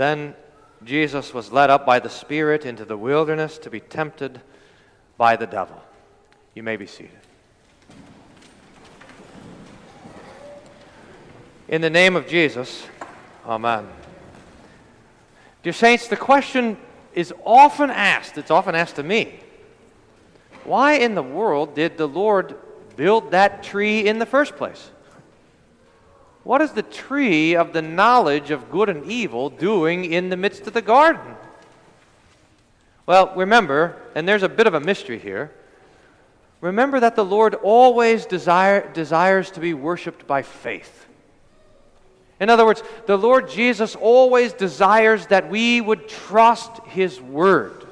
Then Jesus was led up by the Spirit into the wilderness to be tempted by the devil. You may be seated. In the name of Jesus, Amen. Dear Saints, the question is often asked, it's often asked to me why in the world did the Lord build that tree in the first place? What is the tree of the knowledge of good and evil doing in the midst of the garden? Well, remember, and there's a bit of a mystery here. Remember that the Lord always desire, desires to be worshiped by faith. In other words, the Lord Jesus always desires that we would trust His Word,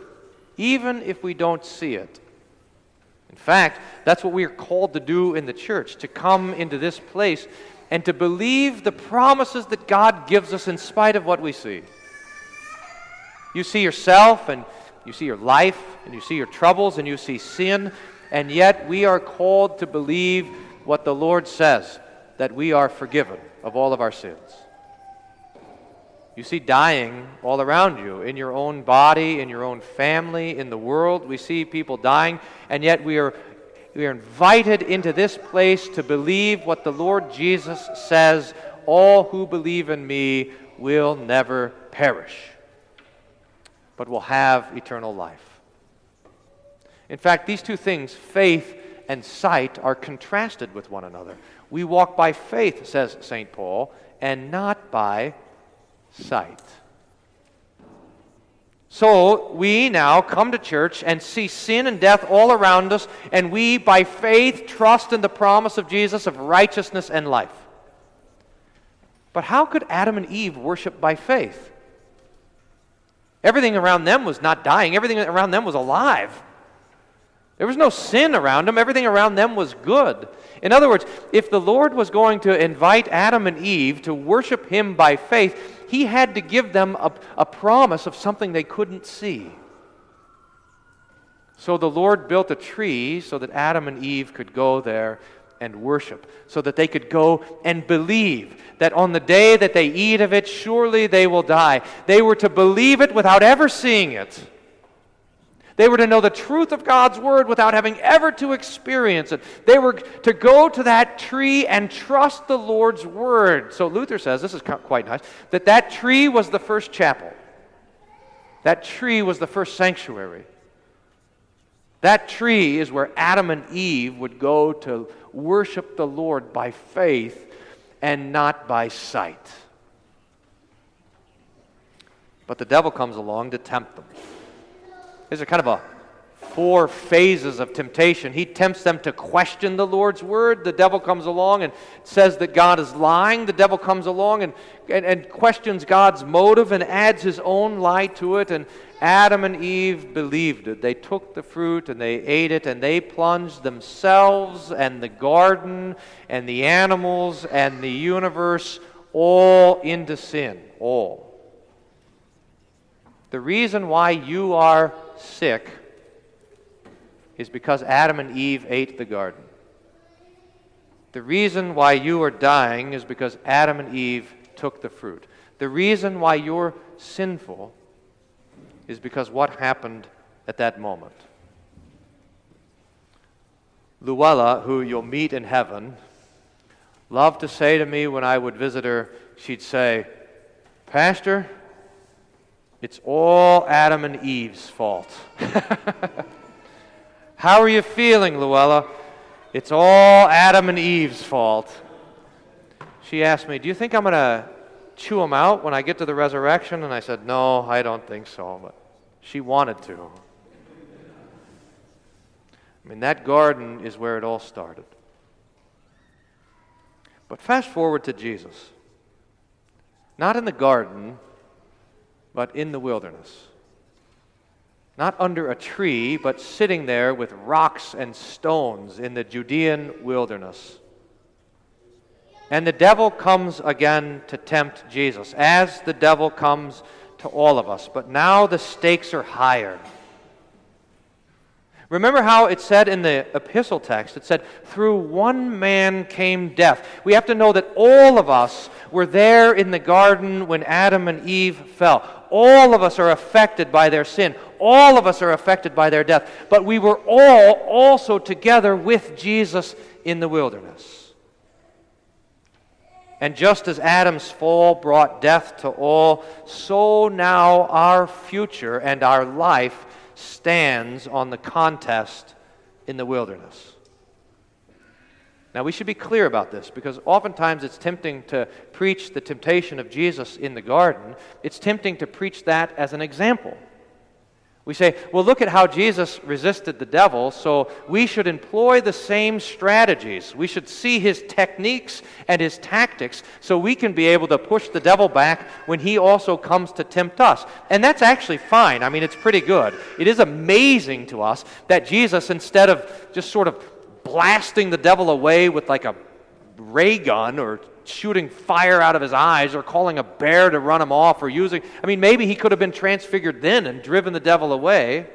even if we don't see it. In fact, that's what we are called to do in the church to come into this place and to believe the promises that God gives us in spite of what we see. You see yourself, and you see your life, and you see your troubles, and you see sin, and yet we are called to believe what the Lord says that we are forgiven of all of our sins. You see dying all around you, in your own body, in your own family, in the world. We see people dying, and yet we are we are invited into this place to believe what the Lord Jesus says all who believe in me will never perish, but will have eternal life. In fact, these two things, faith and sight, are contrasted with one another. We walk by faith, says St. Paul, and not by sight. So we now come to church and see sin and death all around us, and we, by faith, trust in the promise of Jesus of righteousness and life. But how could Adam and Eve worship by faith? Everything around them was not dying, everything around them was alive. There was no sin around them, everything around them was good. In other words, if the Lord was going to invite Adam and Eve to worship Him by faith, he had to give them a, a promise of something they couldn't see. So the Lord built a tree so that Adam and Eve could go there and worship, so that they could go and believe that on the day that they eat of it, surely they will die. They were to believe it without ever seeing it. They were to know the truth of God's word without having ever to experience it. They were to go to that tree and trust the Lord's word. So Luther says, this is quite nice, that that tree was the first chapel. That tree was the first sanctuary. That tree is where Adam and Eve would go to worship the Lord by faith and not by sight. But the devil comes along to tempt them. These are kind of a four phases of temptation. He tempts them to question the Lord's word. The devil comes along and says that God is lying. The devil comes along and, and, and, questions God's motive and adds his own lie to it. And Adam and Eve believed it. They took the fruit and they ate it and they plunged themselves and the garden and the animals and the universe all into sin. All. The reason why you are sick is because Adam and Eve ate the garden. The reason why you are dying is because Adam and Eve took the fruit. The reason why you're sinful is because what happened at that moment. Luella, who you'll meet in heaven, loved to say to me when I would visit her, she'd say, Pastor, it's all Adam and Eve's fault. How are you feeling, Luella? It's all Adam and Eve's fault. She asked me, Do you think I'm going to chew them out when I get to the resurrection? And I said, No, I don't think so. But she wanted to. I mean, that garden is where it all started. But fast forward to Jesus. Not in the garden, but in the wilderness. Not under a tree, but sitting there with rocks and stones in the Judean wilderness. And the devil comes again to tempt Jesus, as the devil comes to all of us. But now the stakes are higher. Remember how it said in the epistle text? It said, Through one man came death. We have to know that all of us were there in the garden when Adam and Eve fell. All of us are affected by their sin. All of us are affected by their death. But we were all also together with Jesus in the wilderness. And just as Adam's fall brought death to all, so now our future and our life stands on the contest in the wilderness. Now, we should be clear about this because oftentimes it's tempting to preach the temptation of Jesus in the garden. It's tempting to preach that as an example. We say, well, look at how Jesus resisted the devil, so we should employ the same strategies. We should see his techniques and his tactics so we can be able to push the devil back when he also comes to tempt us. And that's actually fine. I mean, it's pretty good. It is amazing to us that Jesus, instead of just sort of blasting the devil away with like a ray gun or shooting fire out of his eyes or calling a bear to run him off or using. I mean, maybe he could have been transfigured then and driven the devil away.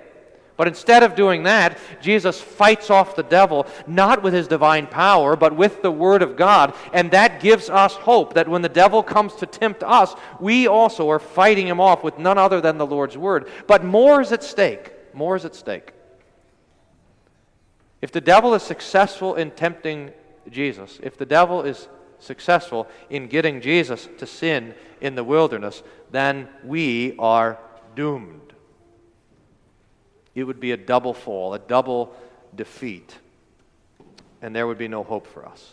But instead of doing that, Jesus fights off the devil, not with his divine power, but with the Word of God. And that gives us hope that when the devil comes to tempt us, we also are fighting him off with none other than the Lord's Word. But more is at stake. More is at stake. If the devil is successful in tempting Jesus, if the devil is successful in getting Jesus to sin in the wilderness, then we are doomed. It would be a double fall, a double defeat, and there would be no hope for us.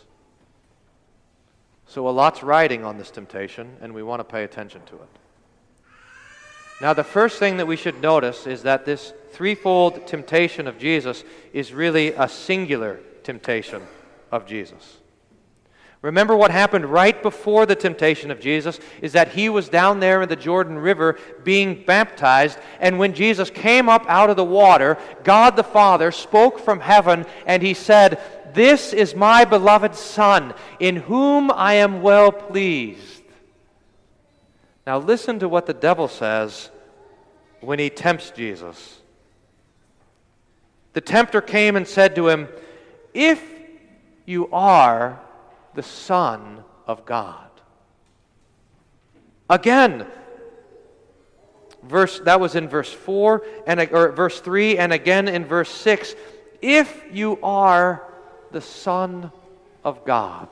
So, a lot's riding on this temptation, and we want to pay attention to it. Now, the first thing that we should notice is that this threefold temptation of Jesus is really a singular temptation of Jesus. Remember what happened right before the temptation of Jesus is that he was down there in the Jordan River being baptized. And when Jesus came up out of the water, God the Father spoke from heaven and he said, This is my beloved Son, in whom I am well pleased. Now listen to what the devil says when he tempts Jesus. The tempter came and said to him, If you are the Son of God. Again, verse that was in verse 4 and or verse 3 and again in verse 6 if you are the son of god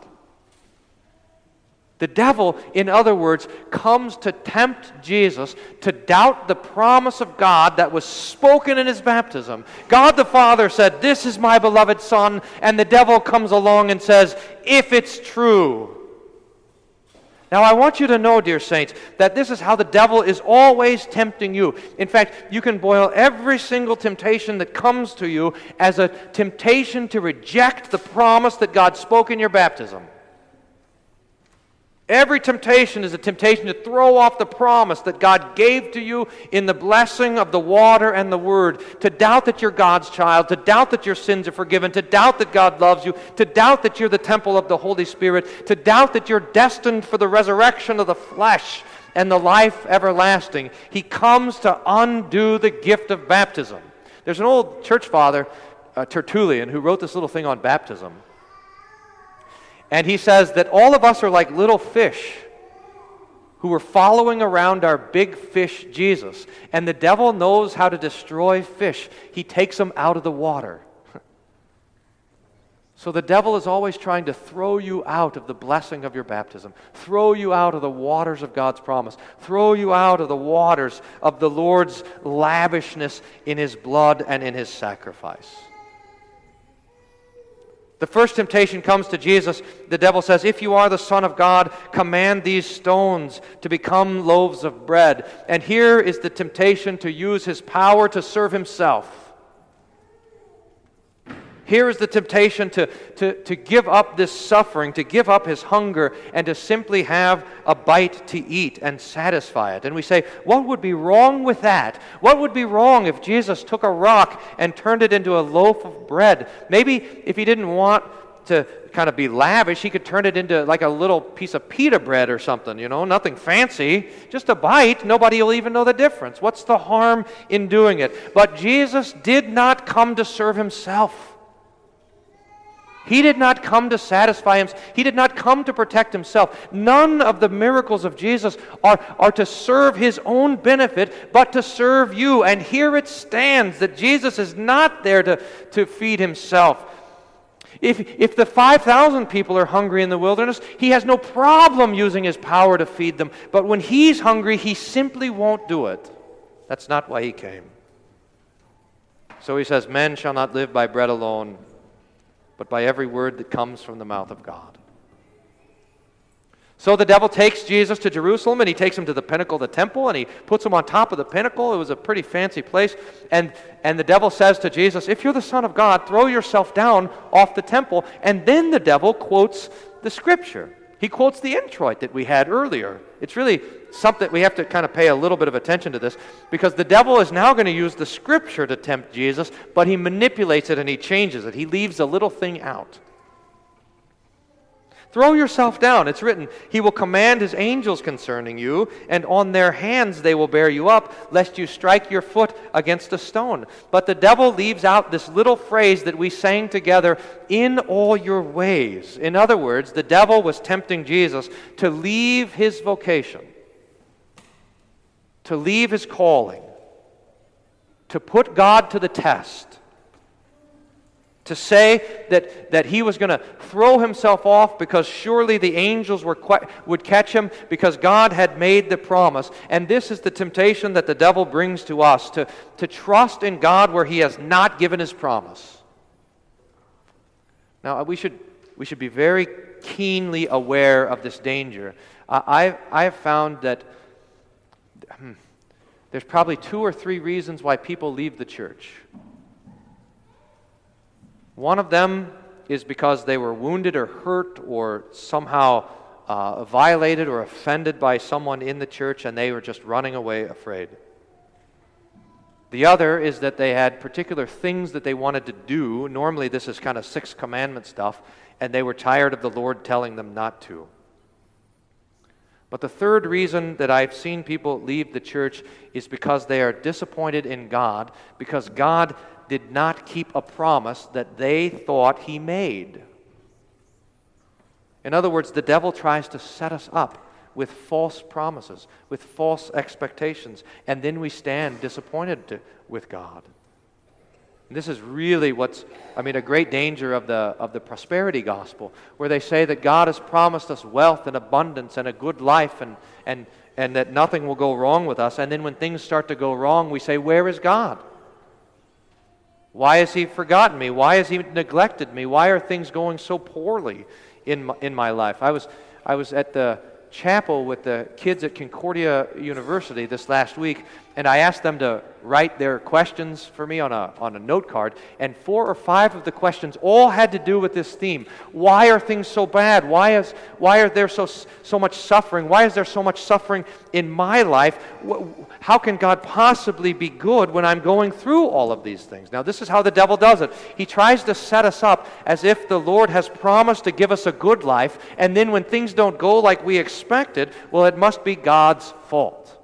the devil, in other words, comes to tempt Jesus to doubt the promise of God that was spoken in his baptism. God the Father said, This is my beloved Son, and the devil comes along and says, If it's true. Now, I want you to know, dear saints, that this is how the devil is always tempting you. In fact, you can boil every single temptation that comes to you as a temptation to reject the promise that God spoke in your baptism. Every temptation is a temptation to throw off the promise that God gave to you in the blessing of the water and the word, to doubt that you're God's child, to doubt that your sins are forgiven, to doubt that God loves you, to doubt that you're the temple of the Holy Spirit, to doubt that you're destined for the resurrection of the flesh and the life everlasting. He comes to undo the gift of baptism. There's an old church father, uh, Tertullian, who wrote this little thing on baptism. And he says that all of us are like little fish who are following around our big fish, Jesus. And the devil knows how to destroy fish, he takes them out of the water. So the devil is always trying to throw you out of the blessing of your baptism, throw you out of the waters of God's promise, throw you out of the waters of the Lord's lavishness in his blood and in his sacrifice. The first temptation comes to Jesus. The devil says, If you are the Son of God, command these stones to become loaves of bread. And here is the temptation to use his power to serve himself. Here is the temptation to, to, to give up this suffering, to give up his hunger, and to simply have a bite to eat and satisfy it. And we say, what would be wrong with that? What would be wrong if Jesus took a rock and turned it into a loaf of bread? Maybe if he didn't want to kind of be lavish, he could turn it into like a little piece of pita bread or something, you know, nothing fancy, just a bite. Nobody will even know the difference. What's the harm in doing it? But Jesus did not come to serve himself. He did not come to satisfy himself. He did not come to protect himself. None of the miracles of Jesus are, are to serve his own benefit, but to serve you. And here it stands that Jesus is not there to, to feed himself. If, if the 5,000 people are hungry in the wilderness, he has no problem using his power to feed them. But when he's hungry, he simply won't do it. That's not why he came. So he says, Men shall not live by bread alone but by every word that comes from the mouth of God. So the devil takes Jesus to Jerusalem and he takes him to the pinnacle of the temple and he puts him on top of the pinnacle. It was a pretty fancy place. And, and the devil says to Jesus, If you're the Son of God, throw yourself down off the temple. And then the devil quotes the scripture. He quotes the introit that we had earlier. It's really something we have to kind of pay a little bit of attention to this because the devil is now going to use the scripture to tempt Jesus, but he manipulates it and he changes it. He leaves a little thing out. Throw yourself down. It's written, He will command His angels concerning you, and on their hands they will bear you up, lest you strike your foot against a stone. But the devil leaves out this little phrase that we sang together, in all your ways. In other words, the devil was tempting Jesus to leave his vocation, to leave his calling, to put God to the test to say that, that he was going to throw himself off because surely the angels were would catch him because God had made the promise. And this is the temptation that the devil brings to us to, to trust in God where he has not given his promise. Now, we should, we should be very keenly aware of this danger. Uh, I, I have found that hmm, there's probably two or three reasons why people leave the church. One of them is because they were wounded or hurt or somehow uh, violated or offended by someone in the church and they were just running away afraid. The other is that they had particular things that they wanted to do. Normally, this is kind of six commandment stuff, and they were tired of the Lord telling them not to. But the third reason that I've seen people leave the church is because they are disappointed in God, because God did not keep a promise that they thought he made. In other words, the devil tries to set us up with false promises, with false expectations, and then we stand disappointed to, with God. And this is really what's, I mean, a great danger of the, of the prosperity gospel, where they say that God has promised us wealth and abundance and a good life and, and, and that nothing will go wrong with us. And then when things start to go wrong, we say, Where is God? Why has he forgotten me? Why has he neglected me? Why are things going so poorly in my, in my life? I was, I was at the chapel with the kids at Concordia University this last week, and I asked them to write their questions for me on a, on a note card. And four or five of the questions all had to do with this theme. Why are things so bad? Why, is, why are there so, so much suffering? Why is there so much suffering in my life? How can God possibly be good when I'm going through all of these things? Now, this is how the devil does it. He tries to set us up as if the Lord has promised to give us a good life, and then when things don't go like we expected, well, it must be God's fault.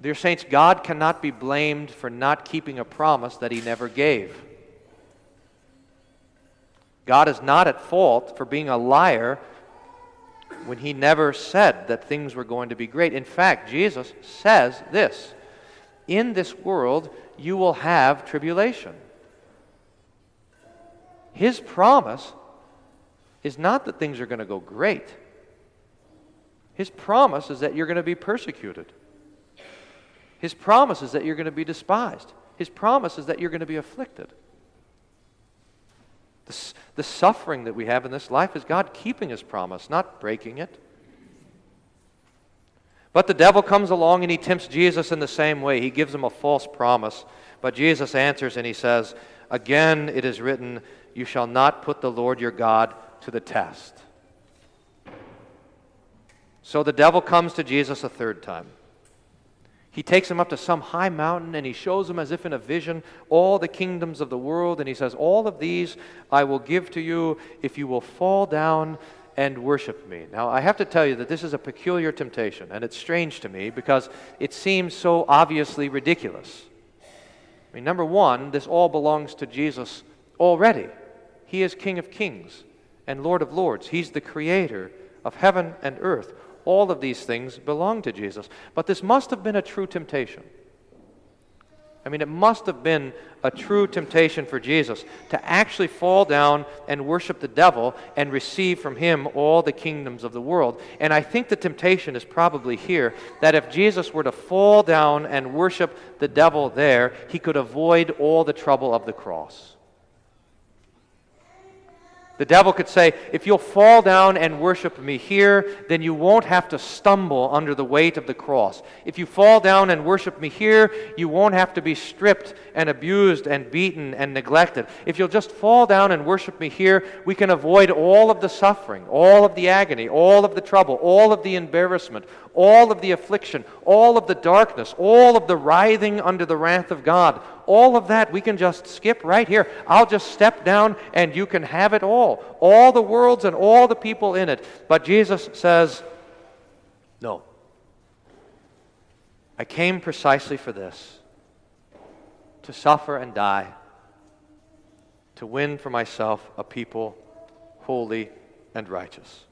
Dear Saints, God cannot be blamed for not keeping a promise that He never gave. God is not at fault for being a liar when He never said that things were going to be great. In fact, Jesus says this In this world you will have tribulation. His promise is not that things are going to go great. His promise is that you're going to be persecuted. His promise is that you're going to be despised. His promise is that you're going to be afflicted. The, the suffering that we have in this life is God keeping His promise, not breaking it. But the devil comes along and he tempts Jesus in the same way. He gives him a false promise. But Jesus answers and he says, Again it is written, You shall not put the Lord your God to the test. So the devil comes to Jesus a third time. He takes them up to some high mountain and he shows them, as if in a vision, all the kingdoms of the world. And he says, All of these I will give to you if you will fall down and worship me. Now, I have to tell you that this is a peculiar temptation, and it's strange to me because it seems so obviously ridiculous. I mean, number one, this all belongs to Jesus already. He is King of kings and Lord of lords, He's the creator of heaven and earth. All of these things belong to Jesus. But this must have been a true temptation. I mean, it must have been a true temptation for Jesus to actually fall down and worship the devil and receive from him all the kingdoms of the world. And I think the temptation is probably here that if Jesus were to fall down and worship the devil there, he could avoid all the trouble of the cross. The devil could say, If you'll fall down and worship me here, then you won't have to stumble under the weight of the cross. If you fall down and worship me here, you won't have to be stripped and abused and beaten and neglected. If you'll just fall down and worship me here, we can avoid all of the suffering, all of the agony, all of the trouble, all of the embarrassment, all of the affliction, all of the darkness, all of the writhing under the wrath of God. All of that we can just skip right here. I'll just step down and you can have it all. All the worlds and all the people in it. But Jesus says, No. I came precisely for this to suffer and die, to win for myself a people holy and righteous.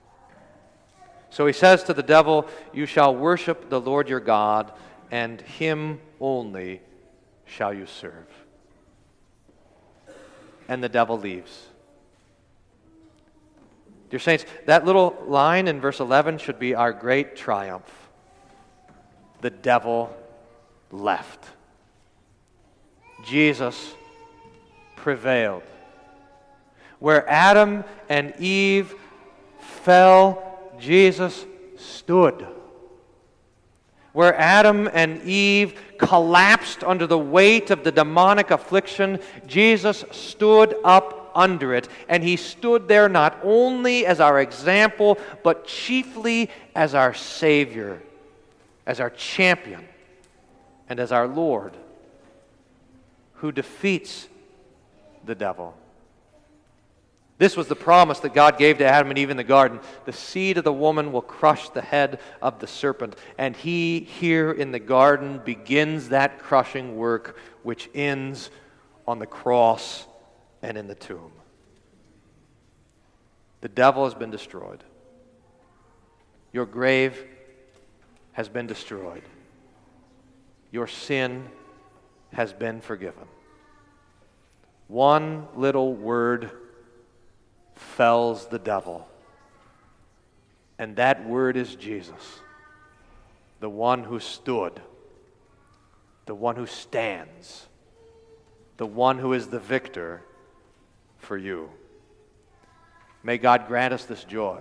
So he says to the devil, You shall worship the Lord your God, and him only shall you serve. And the devil leaves. Dear Saints, that little line in verse 11 should be our great triumph. The devil left. Jesus prevailed. Where Adam and Eve fell Jesus stood. Where Adam and Eve collapsed under the weight of the demonic affliction, Jesus stood up under it. And he stood there not only as our example, but chiefly as our Savior, as our champion, and as our Lord, who defeats the devil. This was the promise that God gave to Adam and Eve in the garden. The seed of the woman will crush the head of the serpent. And he, here in the garden, begins that crushing work which ends on the cross and in the tomb. The devil has been destroyed. Your grave has been destroyed. Your sin has been forgiven. One little word fells the devil. And that word is Jesus, the one who stood, the one who stands, the one who is the victor for you. May God grant us this joy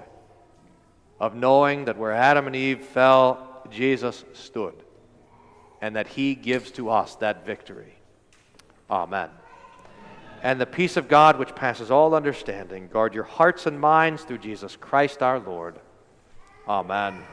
of knowing that where Adam and Eve fell, Jesus stood, and that he gives to us that victory. Amen. And the peace of God, which passes all understanding, guard your hearts and minds through Jesus Christ our Lord. Amen.